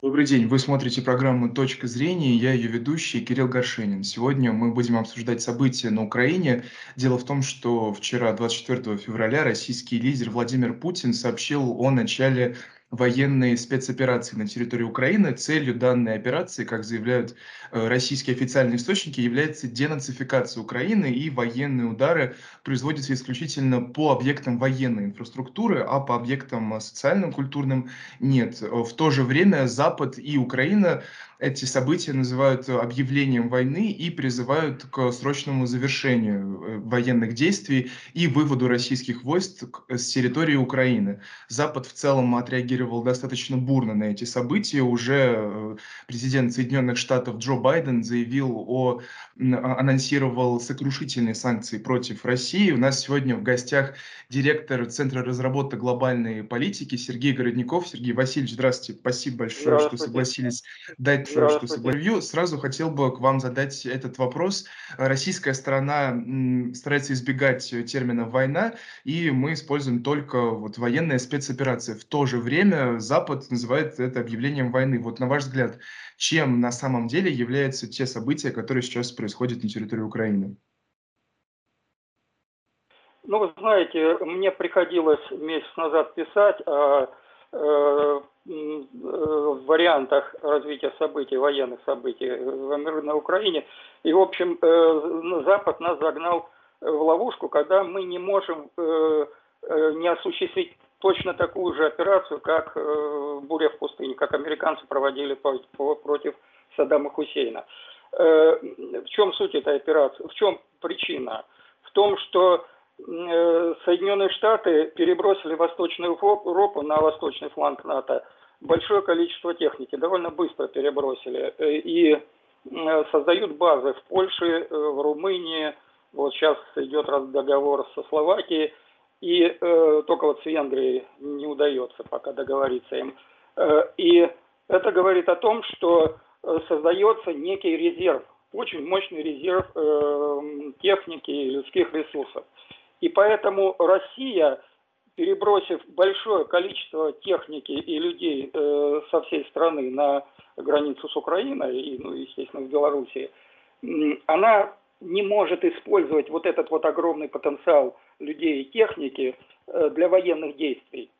Добрый день, вы смотрите программу «Точка зрения», я ее ведущий Кирилл Горшенин. Сегодня мы будем обсуждать события на Украине. Дело в том, что вчера, 24 февраля, российский лидер Владимир Путин сообщил о начале военной спецоперации на территории Украины. Целью данной операции, как заявляют э, российские официальные источники, является денацификация Украины и военные удары производятся исключительно по объектам военной инфраструктуры, а по объектам социальным, культурным нет. В то же время Запад и Украина эти события называют объявлением войны и призывают к срочному завершению э, военных действий и выводу российских войск с территории Украины. Запад в целом отреагировал достаточно бурно на эти события. Уже э, президент Соединенных Штатов Джо Байден заявил о, анонсировал сокрушительные санкции против России. У нас сегодня в гостях директор Центра разработки глобальной политики Сергей Городников. Сергей Васильевич, здравствуйте. Спасибо большое, что согласились дать большое, что интервью. Сразу хотел бы к вам задать этот вопрос. Российская сторона старается избегать термина «война», и мы используем только вот военная спецоперация. В то же время Запад называет это объявлением войны. Вот на ваш взгляд, чем на самом деле являются те события, которые сейчас происходят на территории Украины? Ну, вы знаете, мне приходилось месяц назад писать о э, в вариантах развития событий, военных событий на Украине. И, в общем, э, Запад нас загнал в ловушку, когда мы не можем э, э, не осуществить точно такую же операцию, как «Буря в пустыне», как американцы проводили против Саддама Хусейна. В чем суть этой операции? В чем причина? В том, что Соединенные Штаты перебросили Восточную Европу на восточный фланг НАТО – большое количество техники, довольно быстро перебросили. Э, и э, создают базы в Польше, э, в Румынии, вот сейчас идет договор со Словакией, и э, только вот с Венгрией не удается пока договориться им. Э, и это говорит о том, что создается некий резерв, очень мощный резерв э, техники и людских ресурсов. И поэтому Россия перебросив большое количество техники и людей э, со всей страны на границу с Украиной и, ну, естественно, в Белоруссии, она не может использовать вот этот вот огромный потенциал людей и техники э, для военных действий.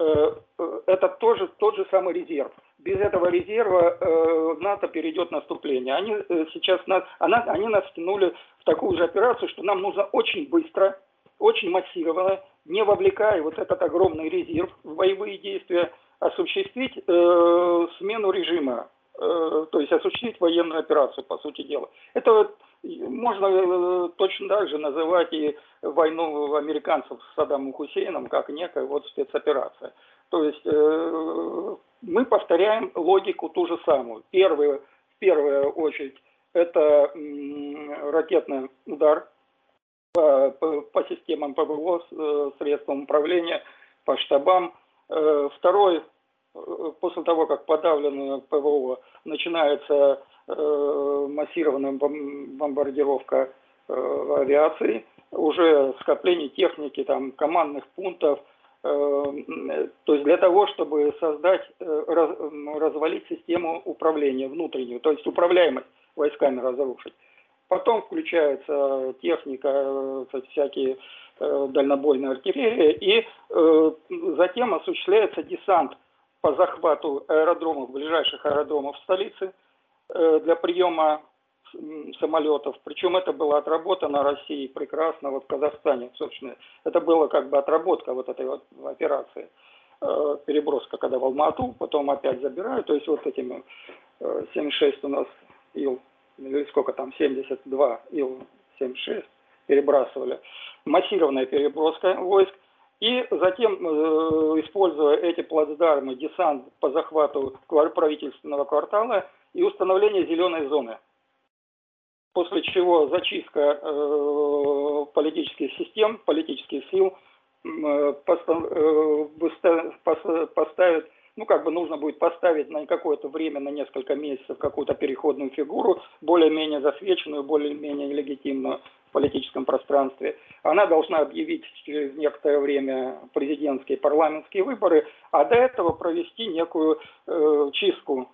Э, э, это тоже тот же самый резерв. Без этого резерва э, НАТО перейдет наступление. Они сейчас нас, она, они нас втянули в такую же операцию, что нам нужно очень быстро, очень массированно не вовлекая вот этот огромный резерв в боевые действия, осуществить э, смену режима, э, то есть осуществить военную операцию, по сути дела. Это вот можно э, точно так же называть и войну американцев с Саддамом Хусейном как некая вот спецоперация. То есть э, мы повторяем логику ту же самую. Первый, в первую очередь это м, ракетный удар по, системам ПВО, э, средствам управления, по штабам. Э, второй, э, после того, как подавлено ПВО, начинается массированная бомбардировка авиации, уже скопление техники, там, командных пунктов, то есть для того, чтобы создать, развалить систему управления внутреннюю, то есть управляемость войсками разрушить. Потом включается техника, э, всякие э, дальнобойная артиллерия, и э, затем осуществляется десант по захвату аэродромов, ближайших аэродромов столицы для приема самолетов. Причем это было отработано Россией прекрасно, вот в Казахстане, собственно. Это было как бы отработка вот этой вот операции. Переброска, когда в Алмату, потом опять забирают. То есть вот этими 76 у нас Ил или сколько там, 72 Ил-76 перебрасывали, массированная переброска войск, и затем, э, используя эти плацдармы, десант по захвату правительственного квартала и установление зеленой зоны. После чего зачистка э, политических систем, политических сил э, поставит ну, как бы нужно будет поставить на какое-то время, на несколько месяцев, какую-то переходную фигуру, более-менее засвеченную, более-менее легитимную, политическом пространстве. Она должна объявить через некоторое время президентские парламентские выборы, а до этого провести некую э, чистку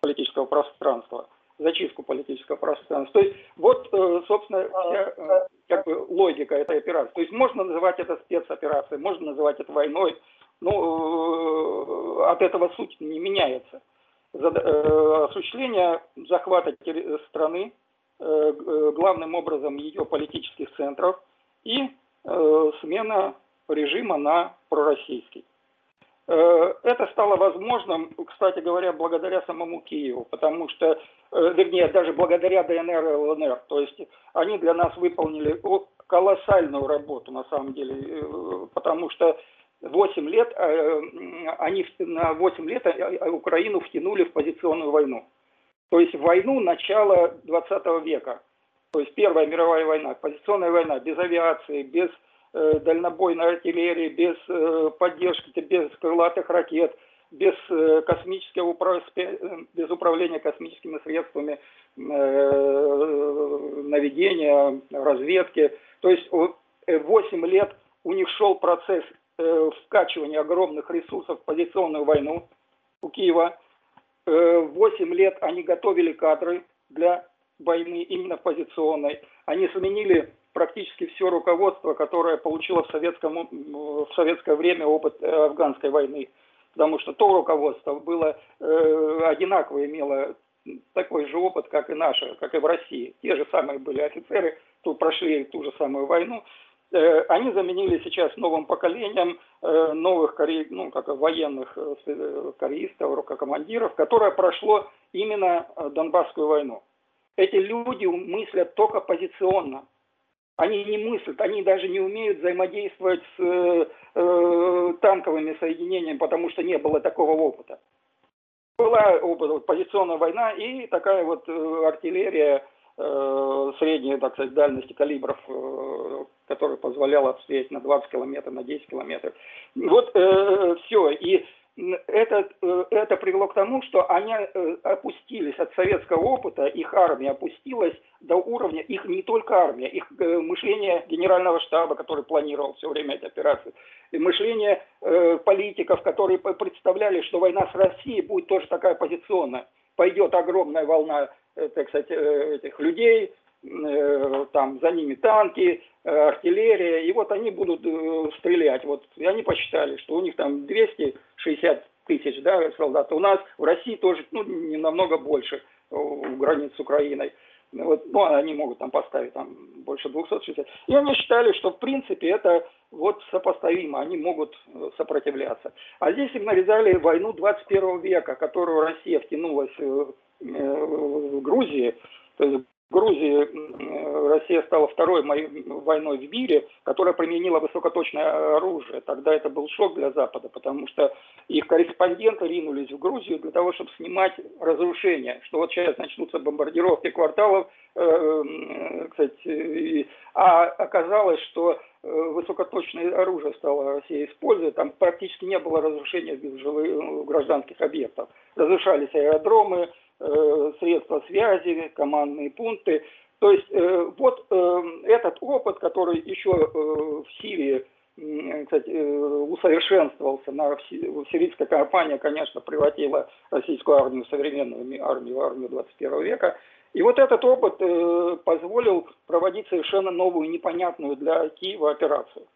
политического пространства зачистку политического пространства. То есть вот, э, собственно, вся э, как бы, логика этой операции. То есть можно называть это спецоперацией, можно называть это войной, но э, от этого суть не меняется. Осуществление захвата страны, главным образом ее политических центров и смена режима на пророссийский. Это стало возможным, кстати говоря, благодаря самому Киеву, потому что Э, вернее, даже благодаря ДНР и ЛНР. То есть они для нас выполнили колоссальную работу, на самом деле, э, потому что 8 лет, э, они на 8 лет Украину втянули в позиционную войну. То есть войну начала 20 века. То есть Первая мировая война, позиционная война, без авиации, без дальнобойной артиллерии, без поддержки, без крылатых ракет – без э, космического э, без управления космическими средствами э, наведения, разведки. То есть 8 лет у них шел процесс вкачивания огромных ресурсов в позиционную войну у Киева. 8 лет они готовили кадры для войны именно позиционной. Они сменили практически все руководство, которое получило в, советском, в советское время опыт афганской войны потому что то руководство было э, одинаково, имело такой же опыт, как и наше, как и в России. Те же самые были офицеры, тут прошли ту же самую войну. Э, они заменили сейчас новым поколением э, новых корей, ну, как военных э, кореистов, рукокомандиров, которое прошло именно Донбасскую войну. Эти люди мыслят только позиционно. Они не мыслят, они даже не умеют взаимодействовать с э, танковыми соединениями, потому что не было такого опыта. Была опыт, вот, позиционная война и такая вот артиллерия э, средней, так сказать, дальности калибров, э, которая позволяла обстрелять на 20 километров, на 10 километров. Вот э, все. И это, э, это привело к тому, что они э, опустились от советского опыта, их армия опустилась до уровня, их не только армия, их э, мышление генерального штаба, который планировал все время эти операции, и мышление э, политиков, которые представляли, что война с Россией будет тоже такая позиционная. Пойдет огромная волна, э, так сказать, э, этих людей, э, там за ними танки, Э, артиллерия, и вот они будут э, стрелять. Вот, и они посчитали, что у них там 260 тысяч да, солдат. У нас в России тоже ну, не намного больше у границ с Украиной. Вот, ну, они могут там поставить там больше 260. И они считали, что в принципе это вот сопоставимо, они могут э, сопротивляться. А здесь им нарезали войну 21 века, которую Россия втянулась в Грузии, то есть Грузии Россия стала второй войной в мире, которая применила высокоточное оружие. Тогда это был шок для Запада, потому что их корреспонденты ринулись в Грузию для того, чтобы снимать разрушения, что вот сейчас начнутся бомбардировки кварталов, э, э, кстати, а оказалось, что э, высокоточное оружие стало Россия использовать, там практически не было разрушения гражданских объектов. Разрушались аэродромы, Э, средства связи, командные пункты. То есть э, вот э, этот опыт, который еще в Сирии кстати, усовершенствовался. На, сирийская кампания, конечно, превратила российскую армию в современную армию, армию 21 века. И вот этот опыт позволил проводить совершенно новую, непонятную для Киева операцию.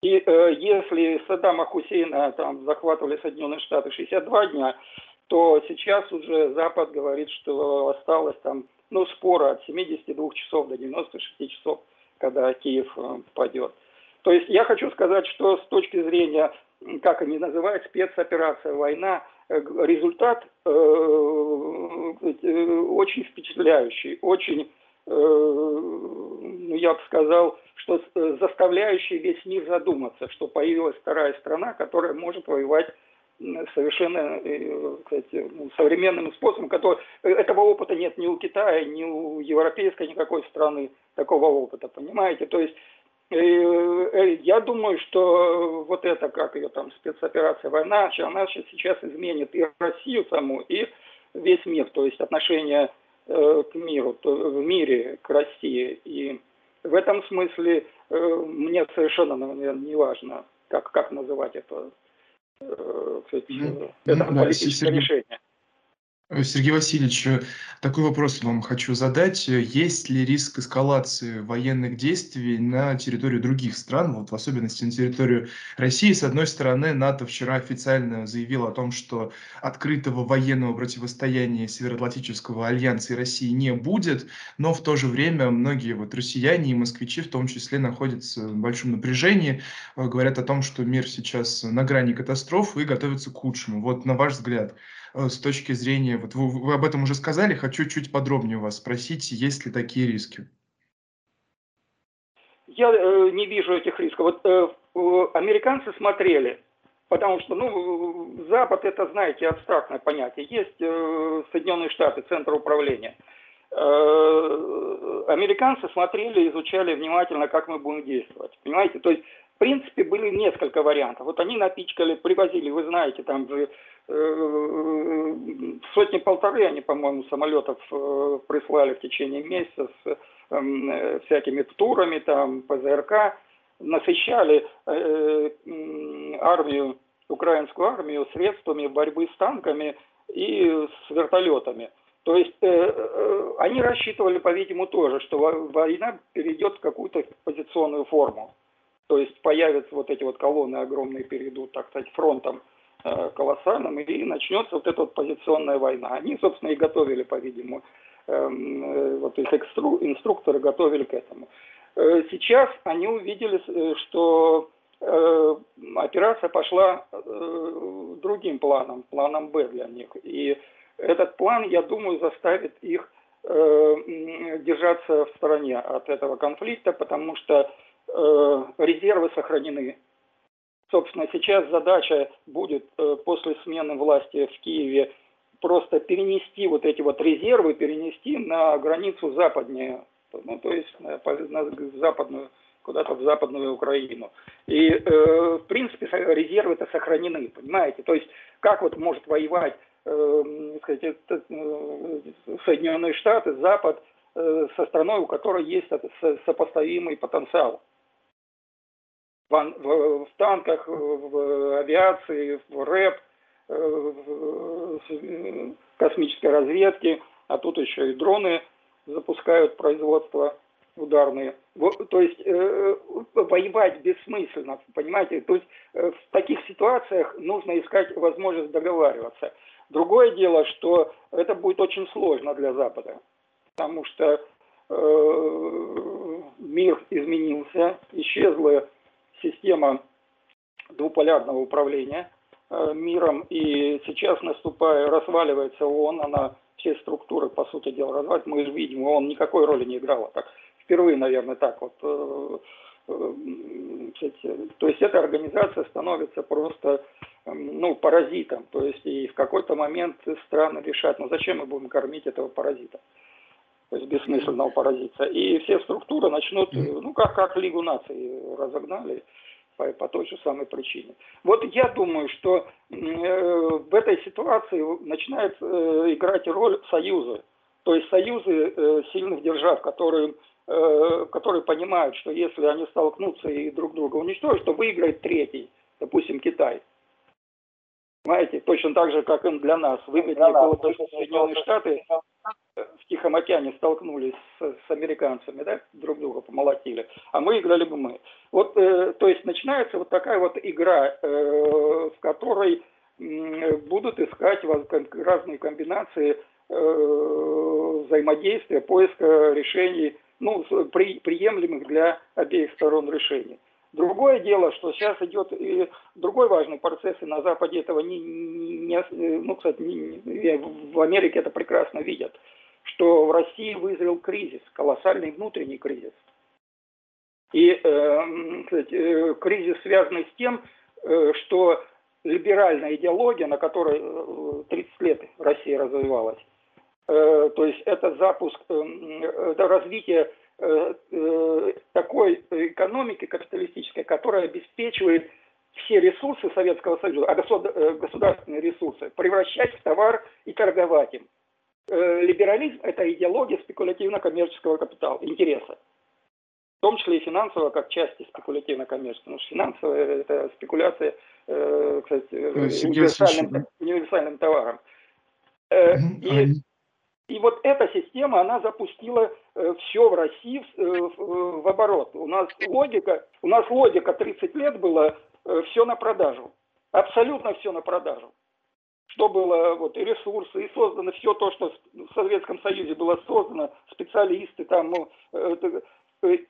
И если Саддама Хусейна там захватывали Соединенные Штаты 62 дня, то сейчас уже Запад говорит, что осталось там, ну, спора от 72 часов до 96 часов, когда Киев э, падет. То есть я хочу сказать, что с точки зрения, как они называют, спецоперация, война, э, результат э, э, очень впечатляющий, очень, э, ну, я бы сказал, что заставляющий весь мир задуматься, что появилась вторая страна, которая может воевать совершенно э, кстати, ну, современным способом, который, этого опыта нет ни у Китая, ни у европейской никакой страны такого опыта, понимаете? То есть э, э, я думаю, что вот это, как ее там, спецоперация «Война», она сейчас изменит и Россию саму, и весь мир, то есть отношение к миру, в мире к России и в этом смысле э, мне совершенно, наверное, не важно, как, как называть это, э, кстати, mm-hmm. это ну, политическое да, решение. Сергей Васильевич, э, такой вопрос вам хочу задать. Есть ли риск эскалации военных действий на территорию других стран, вот в особенности на территорию России? С одной стороны, НАТО вчера официально заявило о том, что открытого военного противостояния Североатлантического альянса и России не будет, но в то же время многие вот россияне и москвичи в том числе находятся в большом напряжении, э, говорят о том, что мир сейчас на грани катастрофы и готовится к худшему. Вот на ваш взгляд, с точки зрения, вот вы, вы об этом уже сказали, хочу чуть подробнее у вас спросить, есть ли такие риски? Я э, не вижу этих рисков. Вот э, американцы смотрели, потому что, ну, Запад это, знаете, абстрактное понятие. Есть э, Соединенные Штаты, Центр управления. Э, американцы смотрели, изучали внимательно, как мы будем действовать. Понимаете? То есть, в принципе, были несколько вариантов. Вот они напичкали, привозили, вы знаете, там же Э, сотни-полторы они, по-моему, самолетов э, прислали в течение месяца с эм, э, всякими турами, там, ПЗРК, насыщали армию, украинскую армию средствами борьбы с танками и с вертолетами. То есть э, они рассчитывали, по-видимому, тоже, что война перейдет в какую-то позиционную форму. То есть появятся вот эти вот колонны огромные, перейдут, так сказать, фронтом Э, колоссальным, и начнется вот эта вот позиционная война. Они, собственно, и готовили, по-видимому, эм, э, вот их инструкторы готовили к этому. Э, сейчас они увидели, что операция пошла другим планом, планом Б для них. И этот план, я думаю, заставит их держаться в стороне от этого конфликта, потому что резервы сохранены Собственно, сейчас задача будет э, после смены власти в Киеве просто перенести вот эти вот резервы, перенести на границу западнее, ну, то есть на, на западную, куда-то в западную Украину. И, э, в принципе, резервы-то сохранены, понимаете? То есть, как вот может воевать э, сказать, э, Соединенные Штаты, Запад э, со страной, у которой есть сопоставимый потенциал в, в, в танках, в авиации, в рэп, э, в космической разведке, а тут еще и дроны запускают производство ударные. То есть э, воевать бессмысленно, понимаете? То есть э, в таких ситуациях нужно искать возможность договариваться. Другое дело, что это будет очень сложно для Запада, потому что э, мир изменился, исчезла система двуполярного управления э, миром, и сейчас наступая, разваливается ООН, она все структуры, по сути дела, развалит. Мы же видим, ООН никакой роли не играла. Так, впервые, наверное, так вот. Э, э, то есть эта организация становится просто ну, паразитом. То есть и в какой-то момент страны решают, ну зачем мы будем кормить этого паразита? То есть бессмысленного паразита. И все структуры начнут, ну как, как Лигу наций разогнали, по, по той же самой причине. Вот я думаю, что э, в этой ситуации начинает э, играть роль союзы. То есть союзы э, сильных держав, которые, э, которые понимают, что если они столкнутся и друг друга уничтожат, то выиграет третий, допустим, Китай. Понимаете, точно так же, как и для нас. Выгоднее было то, что Соединенные Штаты в Тихом океане столкнулись с, с американцами, да, друг друга помолотили, а мы играли бы мы. Вот, э, то есть начинается вот такая вот игра, э, в которой э, будут искать разные комбинации э, взаимодействия, поиска решений, ну, при, приемлемых для обеих сторон решений. Другое дело, что сейчас идет и другой важный процесс, и на Западе этого не, не ну, кстати, не, в Америке это прекрасно видят, что в России вызрел кризис, колоссальный внутренний кризис. И, э, кстати, э, кризис связанный с тем, э, что либеральная идеология, на которой 30 э, лет Россия развивалась, э, то есть это запуск, э, это развитие Э, э, такой экономики капиталистической, которая обеспечивает все ресурсы Советского Союза, а э, государственные ресурсы, превращать в товар и торговать им. Либерализм – это идеология спекулятивно-коммерческого капитала, интереса. том числе и финансово, как части спекулятивно-коммерческой. Потому что финансовая – это спекуляция, э, кстати, универсальным, универсальным товаром. Э, и, и вот эта система, она запустила э, все в России в, э, в, оборот. У нас логика, у нас логика 30 лет была э, все на продажу. Абсолютно все на продажу. Что было, вот, и ресурсы, и создано все то, что в Советском Союзе было создано, специалисты там, ну,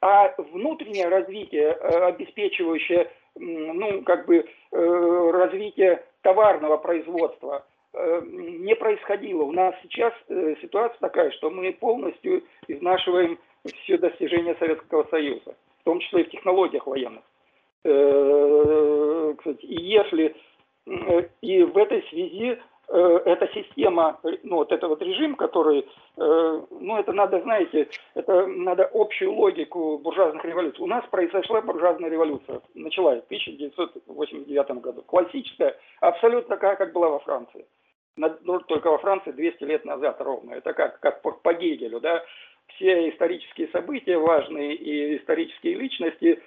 а внутреннее развитие, обеспечивающее, ну, как бы, развитие товарного производства, не происходило. У нас сейчас ситуация такая, что мы полностью изнашиваем все достижения Советского Союза, в том числе и в технологиях военных. Кстати, и если и в этой связи э, эта система, ну вот это вот режим, который, э, ну это надо, знаете, это надо общую логику буржуазных революций. У нас произошла буржуазная революция, началась в 1989 году. Классическая, абсолютно такая, как была во Франции. Ну, только во Франции 200 лет назад ровно. Это как, как по, по Гегелю, да. Все исторические события важные и исторические личности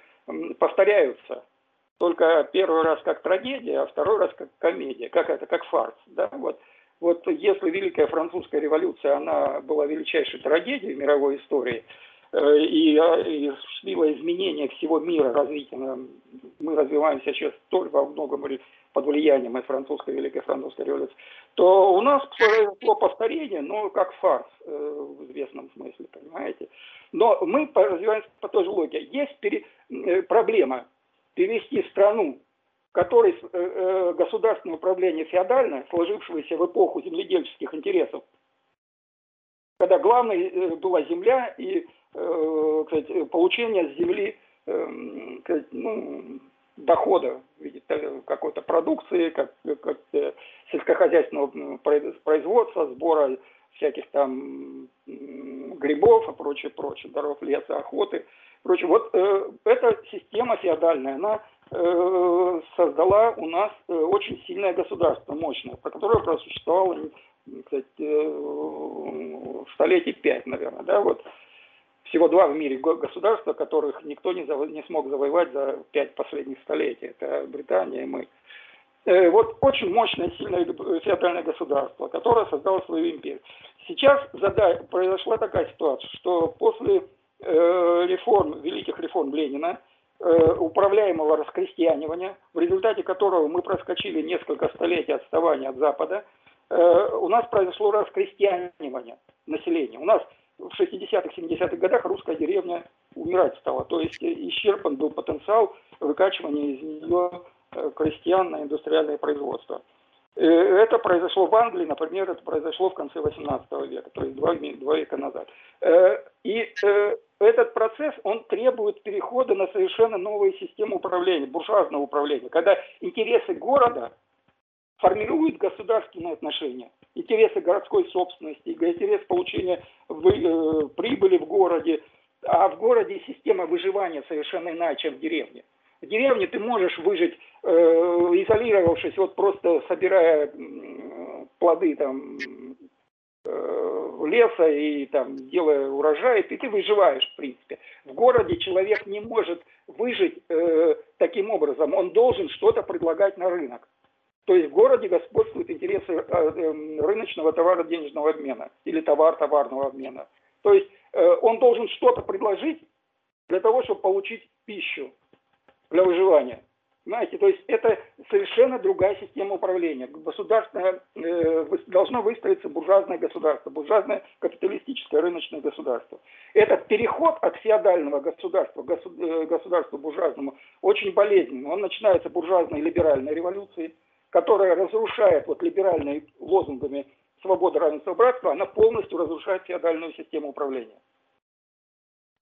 повторяются только первый раз как трагедия, а второй раз как комедия, как это, как фарс. Да? Вот, вот если Великая Французская революция, она была величайшей трагедией в мировой истории, э, и, а, и осуществила изменение всего мира, развития, мы развиваемся сейчас столь во многом под влиянием и французской, Великой Французской революции, то у нас произошло повторение, но как фарс э, в известном смысле, понимаете. Но мы развиваемся по той же логике. Есть пере... Э, проблема перевести страну, в которой э, э, государственное управление феодальное, сложившееся в эпоху земледельческих интересов, когда главной э, была земля и кстати, получение с земли кстати, ну, дохода в виде какой-то продукции, как, как сельскохозяйственного производства, сбора всяких там грибов и прочее, прочее, даров леса, охоты – Короче, вот э, эта система феодальная, она э, создала у нас э, очень сильное государство, мощное, про которое просуществовало, кстати, э, столетий пять, наверное, да, вот. Всего два в мире государства, которых никто не, заво- не смог завоевать за пять последних столетий. Это Британия и мы. Э, вот очень мощное, сильное феодальное государство, которое создало свою империю. Сейчас задай, произошла такая ситуация, что после Э, реформ, великих реформ Ленина, э, управляемого раскрестьянивания, в результате которого мы проскочили несколько столетий отставания от Запада, э, у нас произошло раскрестьянивание населения. У нас в 60-х, 70-х годах русская деревня умирать стала. То есть исчерпан был потенциал выкачивания из нее крестьян на индустриальное производство. Это произошло в Англии, например, это произошло в конце 18 века, то есть два, два века назад. И этот процесс, он требует перехода на совершенно новую систему управления, буржуазного управления, когда интересы города формируют государственные отношения, интересы городской собственности, интерес получения вы, э, прибыли в городе, а в городе система выживания совершенно иная, чем в деревне. В деревне ты можешь выжить, э, изолировавшись, вот просто собирая плоды там Э, леса и там делая урожай, и ты выживаешь в принципе. В городе человек не может выжить э, таким образом, он должен что-то предлагать на рынок. То есть в городе господствуют интересы э, э, рыночного товара денежного обмена или товар-товарного обмена. То есть э, он должен что-то предложить для того, чтобы получить пищу для выживания. Понимаете, то есть это совершенно другая система управления. Государственное, э, должно выстроиться буржуазное государство, буржуазное капиталистическое рыночное государство. Этот переход от феодального государства к государству буржуазному очень болезненный. Он начинается буржуазной либеральной революцией, которая разрушает вот либеральными лозунгами свобода, равенство, братство, она полностью разрушает феодальную систему управления.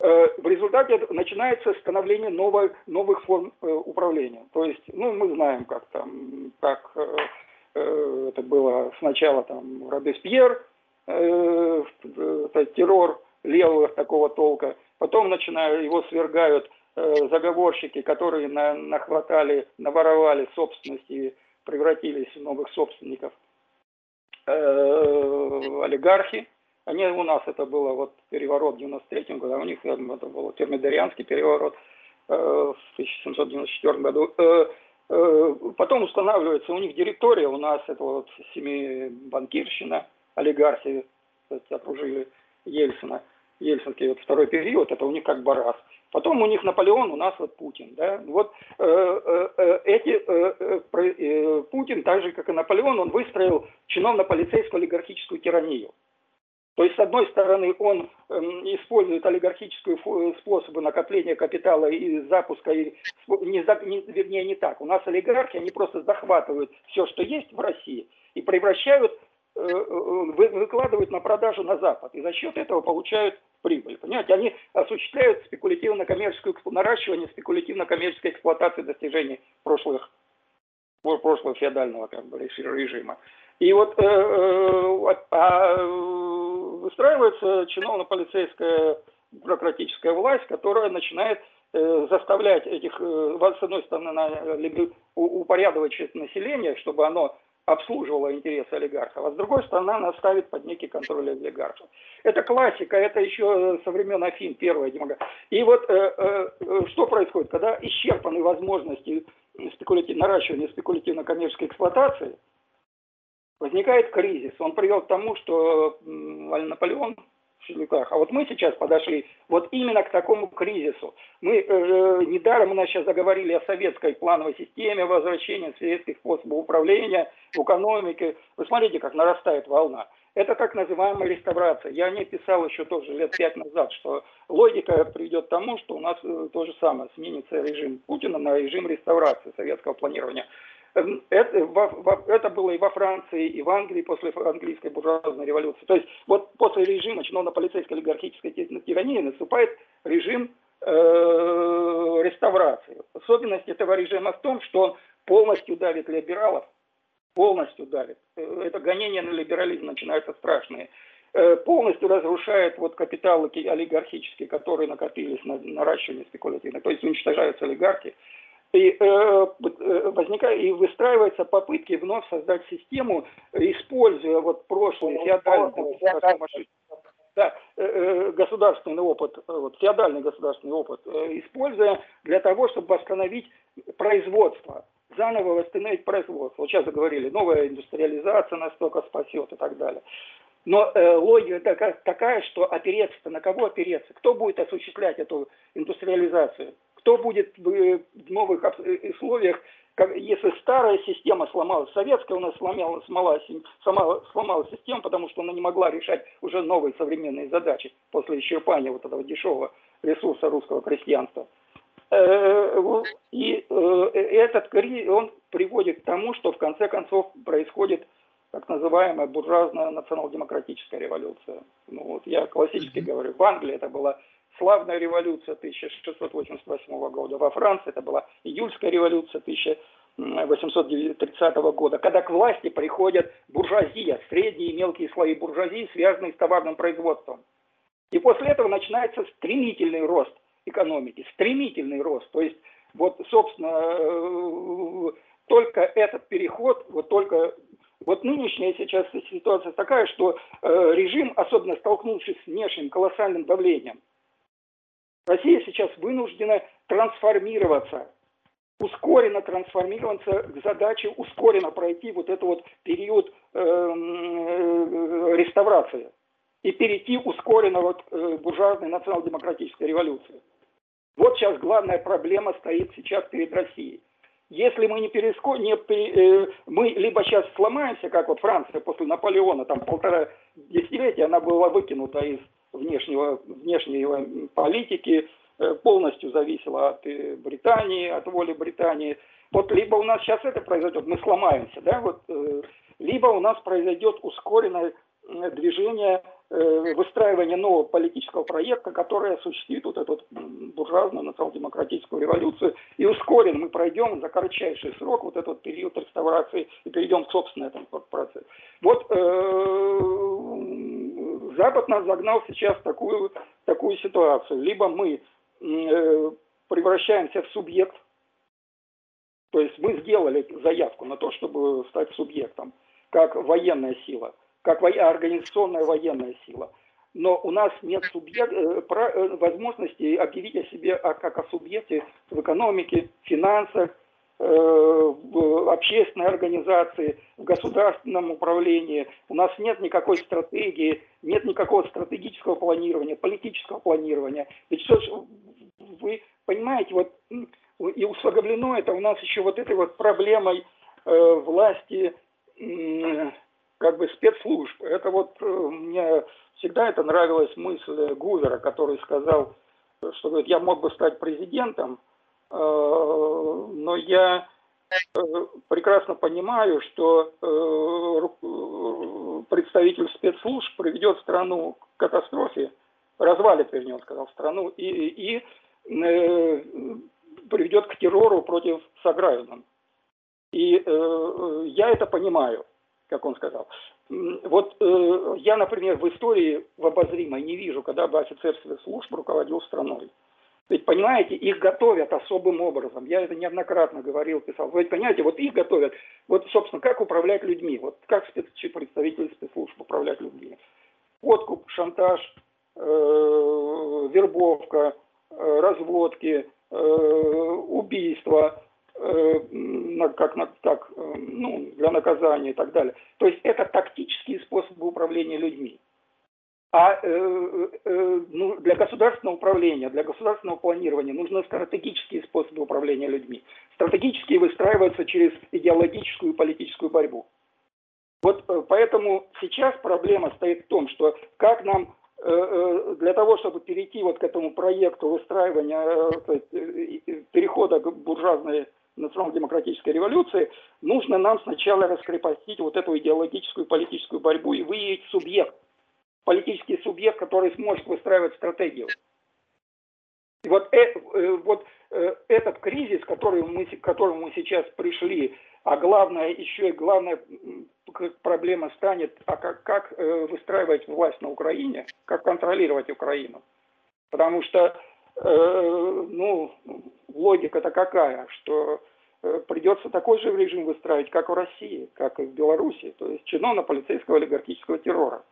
Э, в результате начинается становление новой, новых форм э, управления. То есть, ну, мы знаем, как там, как э, это было сначала там Робеспьер, это террор левого такого толка, потом начинают, его свергают заговорщики, которые на, нахватали, наворовали собственности превратились в новых собственников, олигархи, Они у нас это было вот переворот в 93 году, а у них это был термидорианский переворот э, в 1794 году. Э, э, потом устанавливается у них директория, у нас это вот семи банкирщина, олигархи окружили Ельцина. Ельцинский вот второй период, это у них как барас. Потом у них Наполеон, у нас вот Путин. Да? Вот э, э, э эти, э, э, э, Путин, так же как и Наполеон, он выстроил чиновно-полицейскую олигархическую тиранию. То есть, с одной стороны, он э, использует олигархические способы накопления капитала и запуска, и, не, не, вернее, не так. У нас олигархи, они просто захватывают все, что есть в России, и превращают выкладывают на продажу на Запад. И за счет этого получают прибыль. Понимаете, они осуществляют спекулятивно-коммерческую наращивание спекулятивно-коммерческой эксплуатации достижений прошлых, прошлого феодального как бы, режима. И вот э, э, а, выстраивается чиновно-полицейская бюрократическая власть, которая начинает э, заставлять этих, э, с одной стороны, упорядочить население, чтобы оно обслуживала интересы олигархов, а с другой стороны она ставит под некий контроль олигархов. Это классика, это еще со времен Афин, первая демократия. И вот э, э, э, что происходит, когда исчерпаны возможности спекулятив, наращивания спекулятивно-коммерческой эксплуатации, возникает кризис. Он привел к тому, что э, Наполеон Шелюках. А вот мы сейчас подошли вот именно к такому кризису. Мы э, э, недаром у нас сейчас заговорили о советской плановой системе возвращения советских способов управления в экономике. Вы смотрите, как нарастает волна. Это так называемая реставрация. Я не писал еще тоже лет пять назад, что логика приведет к тому, что у нас э, то же самое, сменится режим Путина на режим реставрации советского планирования. Это, это было и во Франции, и в Англии после английской буржуазной революции. То есть вот после режима чиновно-полицейской олигархической тирании наступает режим э, реставрации. Особенность этого режима в том, что он полностью давит либералов, полностью давит. Э, это гонение на либерализм начинаются страшные. Э, полностью разрушает вот капиталы олигархические, которые накопились на наращивание спекулятивных. То есть уничтожаются олигархи. И, э, э, возникает, и выстраиваются попытки вновь создать систему, используя вот прошлый феодальный да, э, государственный опыт, вот, феодальный государственный опыт, используя для того, чтобы восстановить производство, заново восстановить производство. Вот сейчас заговорили, новая индустриализация настолько спасет и так далее. Но э, логика такая, такая, что опереться-то на кого опереться? Кто будет осуществлять эту индустриализацию? Кто будет в новых э, условиях, если старая система сломалась, советская у нас сломала, сломалась, сама сломалась система, потому что она не могла решать уже новые современные задачи после исчерпания вот этого дешевого ресурса русского крестьянства. Э, и э, этот кризис, он приводит к тому, что в конце концов происходит так называемая буржуазная национал-демократическая революция. Ну, вот я классически говорю, в Англии это была славная революция 1688 года. Во Франции это была июльская революция 1830 года, когда к власти приходят буржуазия, средние и мелкие слои буржуазии, связанные с товарным производством. И после этого начинается стремительный рост экономики, стремительный рост. То есть, вот, собственно, э, только этот переход, вот только вот нынешняя сейчас ситуация такая, что э, режим, особенно столкнувшись с внешним колоссальным давлением, Россия сейчас вынуждена трансформироваться, ускоренно трансформироваться к задаче ускоренно пройти вот этот вот период э, э, реставрации и перейти ускоренно вот, э, буржуазной национал-демократической революции. Вот сейчас главная проблема стоит сейчас перед Россией. Если мы не перескочим, не, э, мы либо сейчас сломаемся, как вот Франция после Наполеона, там полтора десятилетия она была выкинута из внешнего, внешней политики, э, полностью зависела от э, Британии, от воли Британии. Вот либо у нас сейчас это произойдет, мы сломаемся, да, вот, э, либо у нас произойдет ускоренное движение выстраивания нового политического проекта, который осуществит вот эту буржуазную национал-демократическую революцию, и ускорен мы пройдем за кратчайший срок вот этот период реставрации и перейдем к собственному этому процессу. Вот Запад нас загнал сейчас в такую, такую ситуацию. Либо мы э, превращаемся в субъект, то есть мы сделали заявку на то, чтобы стать субъектом, как военная сила. как организационная военная сила. Но у нас нет субъект, возможности объявить о себе как о субъекте в экономике, финансах, в общественной организации, в государственном управлении. У нас нет никакой стратегии, нет никакого стратегического планирования, политического планирования. Ведь что вы понимаете, вот и усугублено это у нас еще вот этой вот проблемой э, власти э, как бы спецслужб. Это вот э, мне всегда это нравилась мысль Гувера, который сказал, что говорит, я мог бы стать президентом, э, но я э, прекрасно понимаю, что э, представитель спецслужб приведет страну к катастрофе, развалит, вернее, сказал, страну, и, и э, приведет к террору против сограждан. И э, я это понимаю, как он сказал. Вот э, я, например, в истории в обозримой не вижу, когда бы офицер спецслужб руководил страной. Ведь, понимаете, их готовят особым образом. Я это неоднократно говорил, писал. Вы понимаете, вот их готовят. Вот, собственно, как управлять людьми. Вот как спец... представитель спецслужб управлять людьми. Подкуп, шантаж, э, вербовка, э, разводки, Э, убийства, э, как, как ну, для наказания и так далее. То есть это тактические способы управления людьми. А э, э, ну, для государственного управления, для государственного планирования нужны стратегические способы управления людьми. Стратегические выстраиваются через идеологическую и политическую борьбу. Вот э, поэтому сейчас проблема стоит в том, что как нам Э, э, для того, чтобы перейти вот к этому проекту выстраивания, э, перехода к буржуазной национал-демократической революции, нужно нам сначала раскрепостить вот эту идеологическую политическую борьбу и выявить субъект, политический субъект, который сможет выстраивать стратегию. И вот, э, вот э, этот кризис, к которому мы сейчас пришли, а главное, еще и главная проблема станет, а как, как э, выстраивать власть на Украине, как контролировать Украину. Потому что, э, ну, логика-то какая, что э, придется такой же режим выстраивать, как в России, как и в Беларуси, то есть чиновно-полицейского олигархического террора.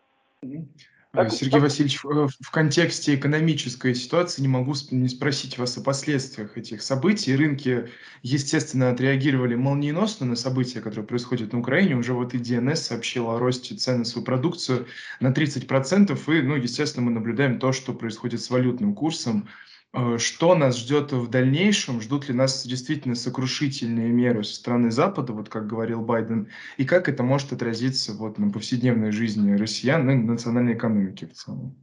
Так, Сергей. Васильевич, в контексте экономической ситуации не могу не спросить вас о последствиях этих событий. Рынки, естественно, отреагировали молниеносно на события, которые происходят на Украине. Уже вот и ДНС сообщила о росте цен на свою продукцию на 30%. И, ну, естественно, мы наблюдаем то, что происходит с валютным курсом. Э, что нас ждет в дальнейшем? Ждут ли нас действительно сокрушительные меры со стороны Запада, вот как говорил Байден, и как это может отразиться вот на повседневной жизни россиян и национальной экономике в целом?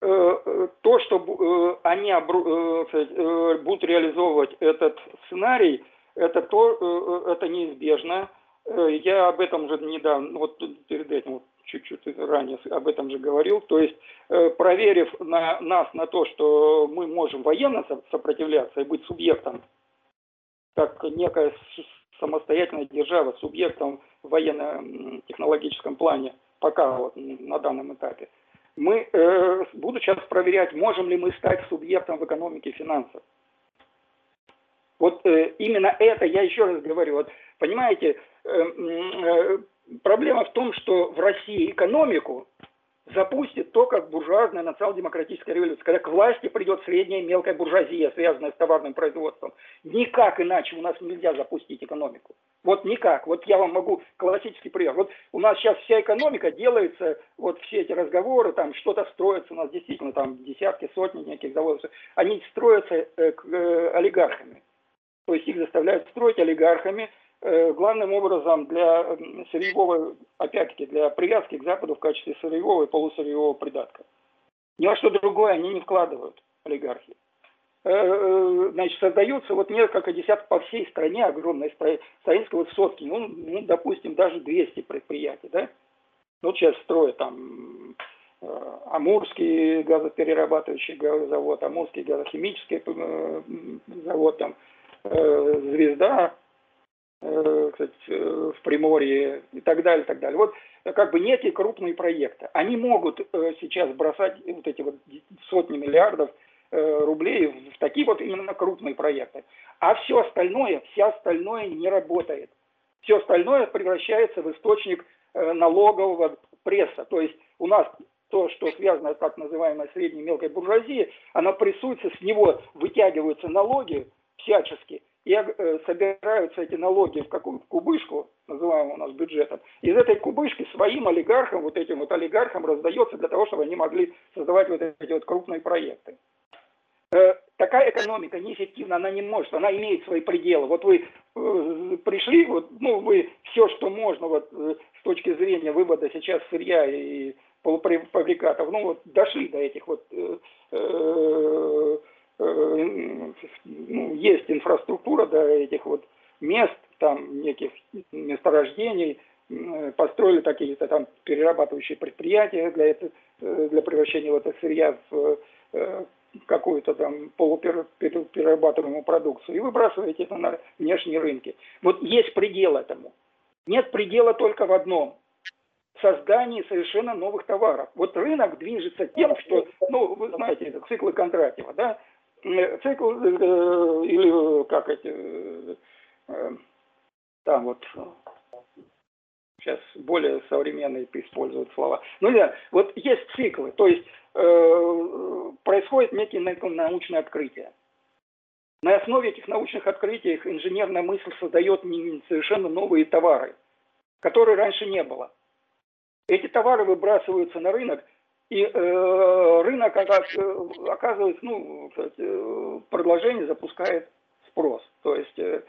Э, э, то, что они будут реализовывать этот сценарий, это, то, это неизбежно. Я об этом уже недавно, вот перед этим, чуть-чуть ранее об этом же говорил. То есть, э, проверив на нас на то, что мы можем военно сопротивляться и быть субъектом, как некая самостоятельная держава, субъектом в военно-технологическом плане, пока вот на данном этапе, мы э, будут сейчас проверять, можем ли мы стать субъектом в экономике и финансах. Вот э, именно это, я еще раз говорю, вот понимаете, э, э, проблема в том, что в России экономику запустит только буржуазная национал-демократическая революция, когда к власти придет средняя мелкая буржуазия, связанная с товарным производством. Никак иначе у нас нельзя запустить экономику. Вот никак. Вот я вам могу классический пример. Вот у нас сейчас вся экономика делается, вот все эти разговоры, там что-то строится, у нас действительно там десятки, сотни неких заводов, они строятся э, э, олигархами. То есть их заставляют строить олигархами, главным образом для сырьевого, опять-таки, для привязки к Западу в качестве сырьевого и полусырьевого придатка. Ни во что другое они не вкладывают, олигархи. Э, э, значит, создаются вот несколько десятков по всей стране, огромное строительство, вот сотки, ну, ну, допустим, даже 200 предприятий, да? Вот сейчас строят там Амурский газоперерабатывающий завод, Амурский газохимический завод, там, Звезда, Э, кстати, э, в Приморье и так далее, так далее. Вот э, как бы некие крупные проекты. Они могут сейчас бросать вот эти вот сотни миллиардов рублей в такие вот именно крупные проекты. А все остальное, все остальное не работает. Все остальное превращается в источник налогового пресса. То есть у нас то, что связано с так называемой средней мелкой буржуазией, она прессуется, с него вытягиваются налоги всячески, и э, собираются эти налоги в какую-то кубышку, называемую у нас бюджетом. Из этой кубышки своим олигархам, вот этим вот олигархам раздается для того, чтобы они могли создавать вот эти вот крупные проекты. Э, такая экономика неэффективна, она не может, она имеет свои пределы. Вот вы э, пришли, вот, ну, вы все, что можно вот, с точки зрения вывода сейчас сырья и полуфабрикатов, ну вот дошли до этих вот, э, ну, есть инфраструктура до этих вот мест, там неких месторождений, построили какие-то там перерабатывающие предприятия для, это, для превращения вот этого сырья в какую-то там полуперерабатываемую продукцию и выбрасываете это на внешние рынки. Вот есть предел этому. Нет предела только в одном – создании совершенно новых товаров. Вот рынок движется тем, что, ну, вы знаете, это циклы Кондратьева, да, э, цикл, э, или как эти, э, э, там вот, сейчас более современные используют слова. Ну да, вот есть циклы, то есть э, происходит некие научные открытия. На основе этих научных открытий инженерная мысль создает совершенно новые товары, которые раньше не было. Эти товары выбрасываются на рынок, и э, рынок оказывается, ну, э, предложение запускает спрос. То есть, э,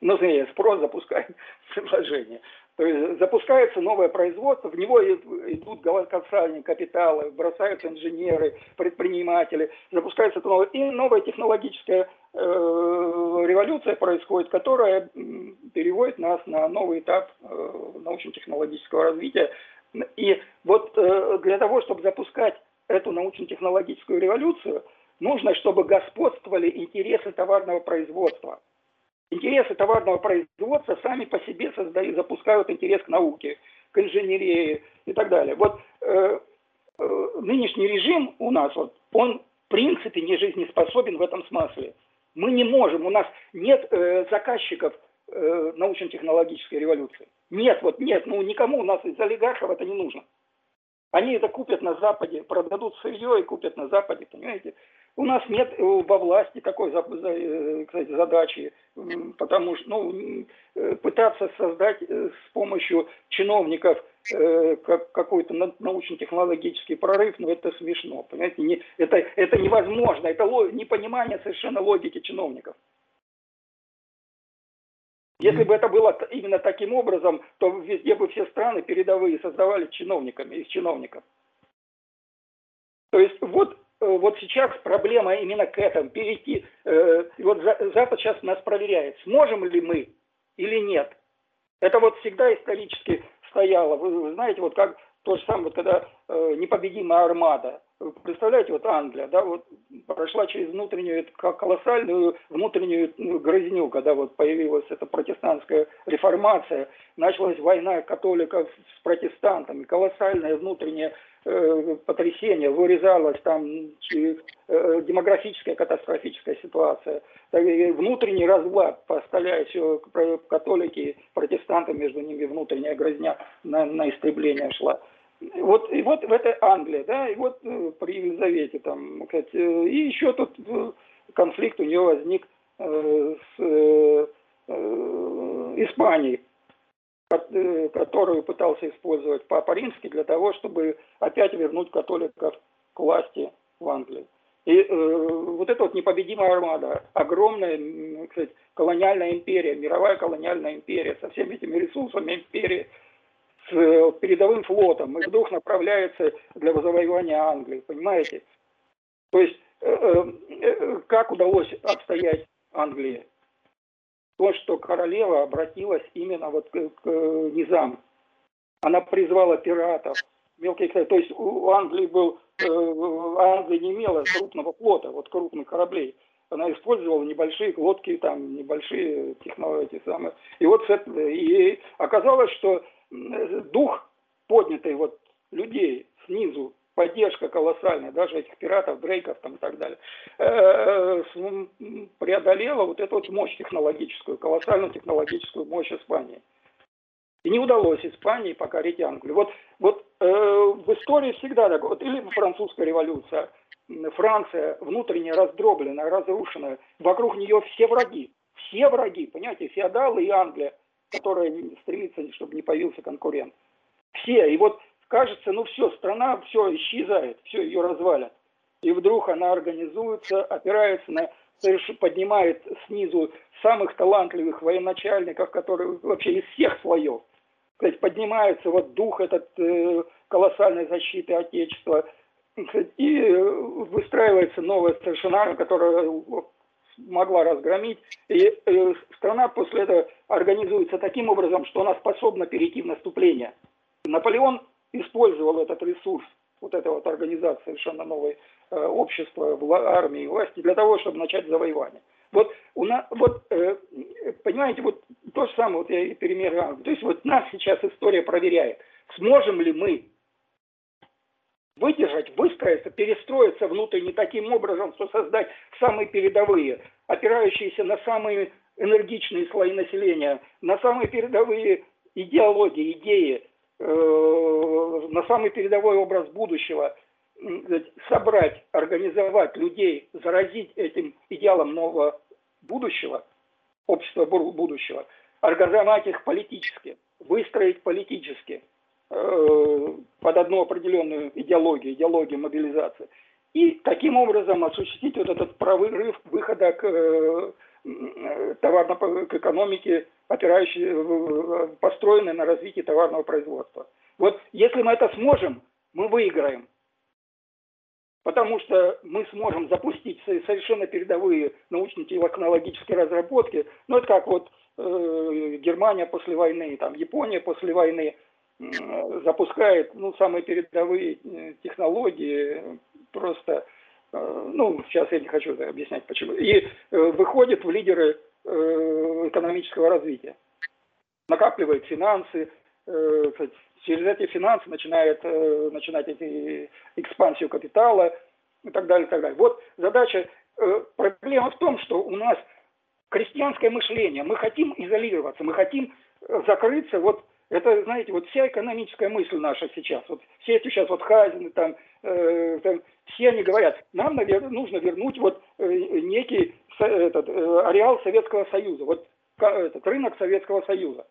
ну, нет, спрос запускает предложение. То есть запускается новое производство, в него идут колоссальные капиталы, бросаются инженеры, предприниматели, запускается новое, и новая технологическая э, революция происходит, которая переводит нас на новый этап э, научно-технологического развития, и вот э, для того, чтобы запускать эту научно-технологическую революцию, нужно, чтобы господствовали интересы товарного производства. Интересы товарного производства сами по себе создают, запускают интерес к науке, к инженерии и так далее. Вот э, э, нынешний режим у нас, вот, он в принципе не жизнеспособен в этом смысле. Мы не можем, у нас нет э, заказчиков э, научно-технологической революции. Нет, вот нет, ну никому у нас из олигархов это не нужно. Они это купят на Западе, продадут сырье и купят на Западе, понимаете? У нас нет э, во власти такой э, кстати, задачи, потому что ну, э, пытаться создать с помощью чиновников какой-то научно-технологический прорыв, ну это смешно, понимаете? Это, это невозможно, это непонимание совершенно логики чиновников. Если бы это было именно таким образом, то везде бы все страны передовые создавали чиновниками, из чиновников. То есть вот, э, вот сейчас проблема именно к этому, перейти. Э, вот Запад сейчас нас проверяет, сможем ли мы или нет. Это вот всегда исторически стояло. Вы знаете, вот как то же самое, вот когда э, непобедимая армада. Представляете, вот Англия, да, вот прошла через внутреннюю, колоссальную внутреннюю ну, грызню, когда вот появилась эта протестантская реформация, началась война католиков с протестантами, колоссальное внутреннее э, потрясение, вырезалась там э, демографическая катастрофическая ситуация, внутренний разлад, поставляя все католики, протестанты, между ними внутренняя грызня на, на истребление шла. Вот, и вот в этой Англии, да, и вот э, при Елизавете там, э, и еще тут э, конфликт у нее возник с Испанией, которую пытался использовать Папа Римский для того, чтобы опять вернуть католиков к власти в Англии. И э, вот эта вот непобедимая армада, огромная, кстати, колониальная империя, мировая колониальная империя со всеми этими ресурсами империи – с э, передовым флотом, и вдруг направляется для завоевания Англии, понимаете? То есть, э, э, как удалось обстоять Англии? То, что королева обратилась именно вот к, низам. Она призвала пиратов, мелких, то есть у Англии был, Англия не имела крупного флота, вот крупных кораблей. Она использовала небольшие лодки, там, небольшие технологии самые. И вот и оказалось, что дух поднятый вот людей снизу, поддержка колоссальная, даже этих пиратов, дрейков там и так далее, э, преодолела вот эту вот мощь технологическую, колоссальную технологическую мощь Испании. И не удалось Испании покорить Англию. Вот, вот э, в истории всегда так. Вот, или французская революция, Франция внутренне раздробленная, разрушенная, вокруг нее все враги. Все враги, понимаете, феодалы и Англия, которая стремится, чтобы не появился конкурент. Все. И вот кажется, ну все, страна все исчезает, все ее развалят. И вдруг она организуется, опирается на поднимает снизу самых талантливых военачальников, которые вообще из всех слоев. То есть поднимается вот дух этот э, колоссальной защиты Отечества, и выстраивается новая старшина, которая могла разгромить. И э, страна после этого организуется таким образом, что она способна перейти в наступление. Наполеон использовал этот ресурс, вот эта вот организация совершенно новой э, общества, армии, власти, для того, чтобы начать завоевание. Вот, у нас, вот э, понимаете, вот то же самое, вот я и пример То есть вот нас сейчас история проверяет, сможем ли мы выдержать, выстроиться, перестроиться внутренне таким образом, что создать самые передовые, опирающиеся на самые энергичные слои населения, на самые передовые идеологии, идеи, э, на самый передовой образ будущего, собрать, организовать людей, заразить этим идеалом нового будущего, общества будущего, организовать их политически, выстроить политически – под одну определенную идеологию, идеологию мобилизации. И таким образом осуществить вот этот прорыв выхода к, э, товарно, к экономике, построенной на развитии товарного производства. Вот если мы это сможем, мы выиграем. Потому что мы сможем запустить совершенно передовые научно-технологические разработки. Ну, это как вот э, Германия после войны, там, Япония после войны запускает ну, самые передовые э, технологии, просто, э, ну, сейчас я не хочу объяснять почему, и э, выходит в лидеры экономического развития. Накапливает финансы, через эти финансы начинает, начинать эти, экспансию капитала и так далее, и так далее. Вот задача, проблема в том, что у нас крестьянское мышление, мы хотим изолироваться, мы хотим закрыться вот это, знаете, вот вся экономическая мысль наша сейчас, вот все эти сейчас вот Хазины, там, э, там все они говорят, нам, наверное, нужно вернуть вот э, некий этот, э, ареал Советского Союза, вот этот рынок Советского Союза.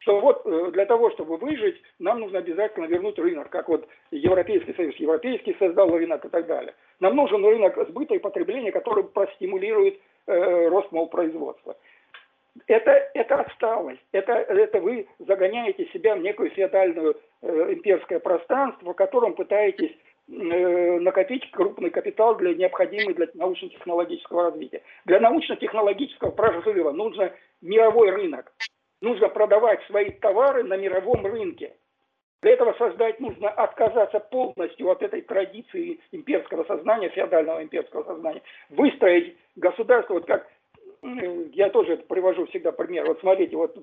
Что вот э, для того, чтобы выжить, нам нужно обязательно вернуть рынок, как вот Европейский Союз, Европейский создал рынок и так далее. Нам нужен рынок сбыта и потребления, который простимулирует э, рост мол производства это, это отсталость, это, это вы загоняете себя в некую феодальную э, имперское пространство, в котором пытаетесь э, накопить крупный капитал для необходимый для научно-технологического развития. Для научно-технологического прорыва нужно мировой рынок. Нужно продавать свои товары на мировом рынке. Для этого создать нужно отказаться полностью от этой традиции имперского сознания, феодального имперского сознания, выстроить государство, вот как я тоже привожу всегда пример. Вот смотрите, вот,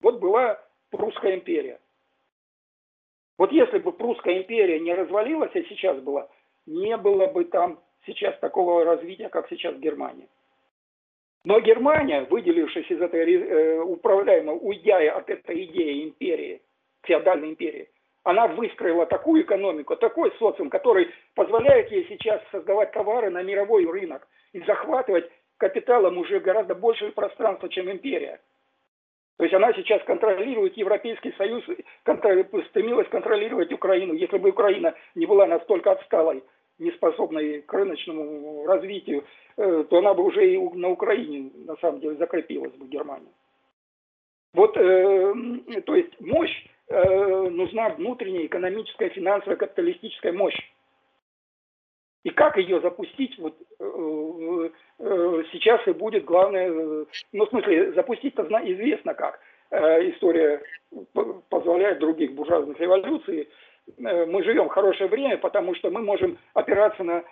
вот была Прусская империя. Вот если бы Прусская империя не развалилась, а сейчас была, не было бы там сейчас такого развития, как сейчас в Германии. Но Германия, выделившись из этой э, управляемой, уйдя от этой идеи империи, феодальной империи, она выстроила такую экономику, такой социум, который позволяет ей сейчас создавать товары на мировой рынок и захватывать капиталом уже гораздо больше пространства, чем империя. То есть она сейчас контролирует Европейский Союз, стремилась контролировать Украину. Если бы Украина не была настолько отсталой, неспособной к рыночному развитию, э, то она бы уже и на Украине, на самом деле, закрепилась бы Германия. Вот, э, то есть мощь, э, нужна внутренняя экономическая, финансовая, капиталистическая мощь. И как ее запустить, вот э, э, сейчас и будет главное, э, ну, в смысле, запустить-то известно как. История позволяет других буржуазных революций. Мы живем в хорошее время, потому что мы можем опираться на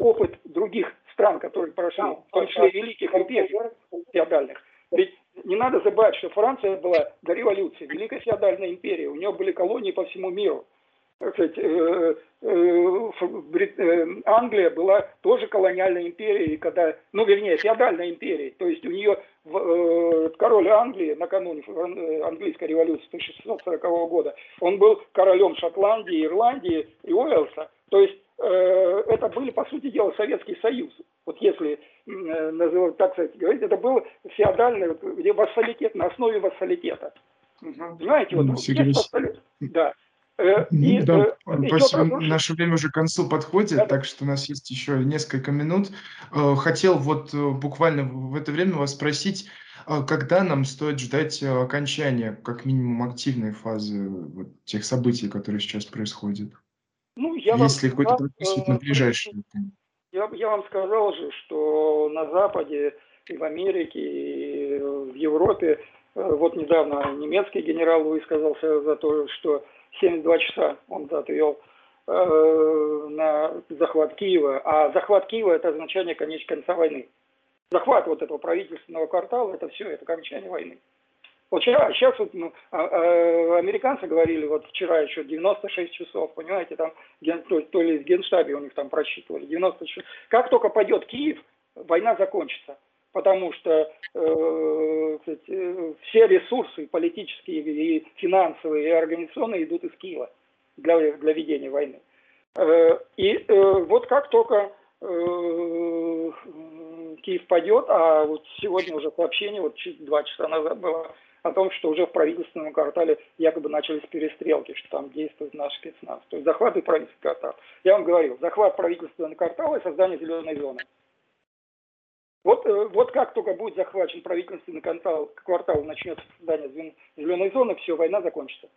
опыт других стран, которые прошли, в том числе великих империй феодальных. Ведь не надо забывать, что Франция была до революции, великая феодальная империя, у нее были колонии по всему миру. Сказать, э, Англия была тоже колониальной империей, когда, ну, вернее, феодальной империей. То есть у нее король Англии накануне английской революции 1640 года, он был королем Шотландии, Ирландии и Уэльса. То есть это были, по сути дела, Советский Союз. Вот если называть, так сказать, говорить, это был феодальный, где вассалитет, на основе вассалитета. Угу. Знаете, вот, есть вассалитет. Да. Э, и, да, э, спасибо. Наше время уже к концу подходит, да. так что у нас есть еще несколько минут. Э, хотел вот буквально в это время вас спросить, когда нам стоит ждать окончания, как минимум, активной фазы вот, тех событий, которые сейчас происходят? Ну, я Если какой-то относительно ближайший. Я, я вам сказал же, что на Западе и в Америке, и в Европе, вот недавно немецкий генерал высказался за то, что 72 часа он отвел э, на захват Киева. А захват Киева – это означение конец конца войны. Захват вот этого правительственного квартала – это все, это окончание войны. Вот вчера, сейчас вот ну, а, а, американцы говорили, вот вчера еще 96 часов, понимаете, там, то, то ли в генштабе у них там просчитывали, 96 Как только пойдет Киев, война закончится потому что э, кстати, э, все ресурсы политические и финансовые и организационные идут из Киева для, для ведения войны. Э, и э, вот как только э, Киев пойдет, а вот сегодня уже сообщение, вот два часа назад было о том, что уже в правительственном квартале якобы начались перестрелки, что там действует наш спецназ. То есть захват и правительственный квартал. Я вам говорил, захват правительственного квартала и создание зеленой зоны. Вот, э, вот как только будет захвачен правительственный квартал, квартал начнется создание зеленой зоны, все, война закончится.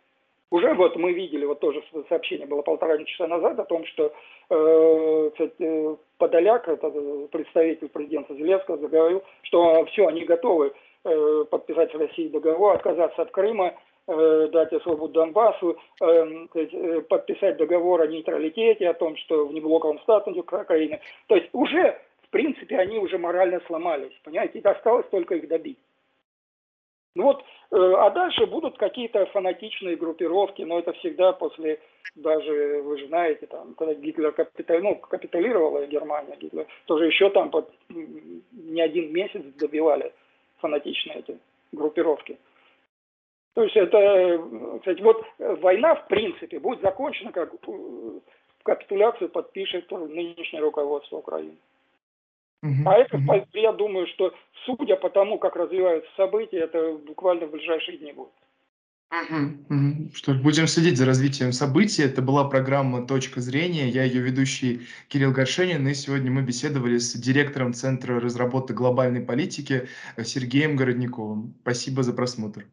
Уже вот мы видели, вот тоже сообщение было полтора часа назад о том, что э, кстати, э, Подоляк, это представитель президента Зеленского, заговорил, что все, они готовы э, подписать с Россией договор, отказаться от Крыма, э, дать свободу Донбассу, э, э, подписать договор о нейтралитете, о том, что в неблоковом статусе Украины. То есть уже принципе, они уже морально сломались, понимаете, и осталось только их добить. Ну вот, э, а дальше будут какие-то фанатичные группировки, но это всегда после, даже, вы же знаете, там, когда Гитлер капитали, ну, капитулировала Германия, Гитлер, тоже еще там под не один месяц добивали фанатичные эти группировки. То есть это, кстати, вот война, в принципе, будет закончена, как э, капитуляцию подпишет нынешнее руководство Украины. Угу, а это, угу. я думаю, что судя по тому, как развиваются события, это буквально в ближайшие дни будет. Что ж, будем следить за развитием событий. Это была программа «Точка зрения». Я ее ведущий Кирилл Горшенин. И сегодня мы беседовали с директором Центра разработки глобальной политики Сергеем Городниковым. Спасибо за просмотр.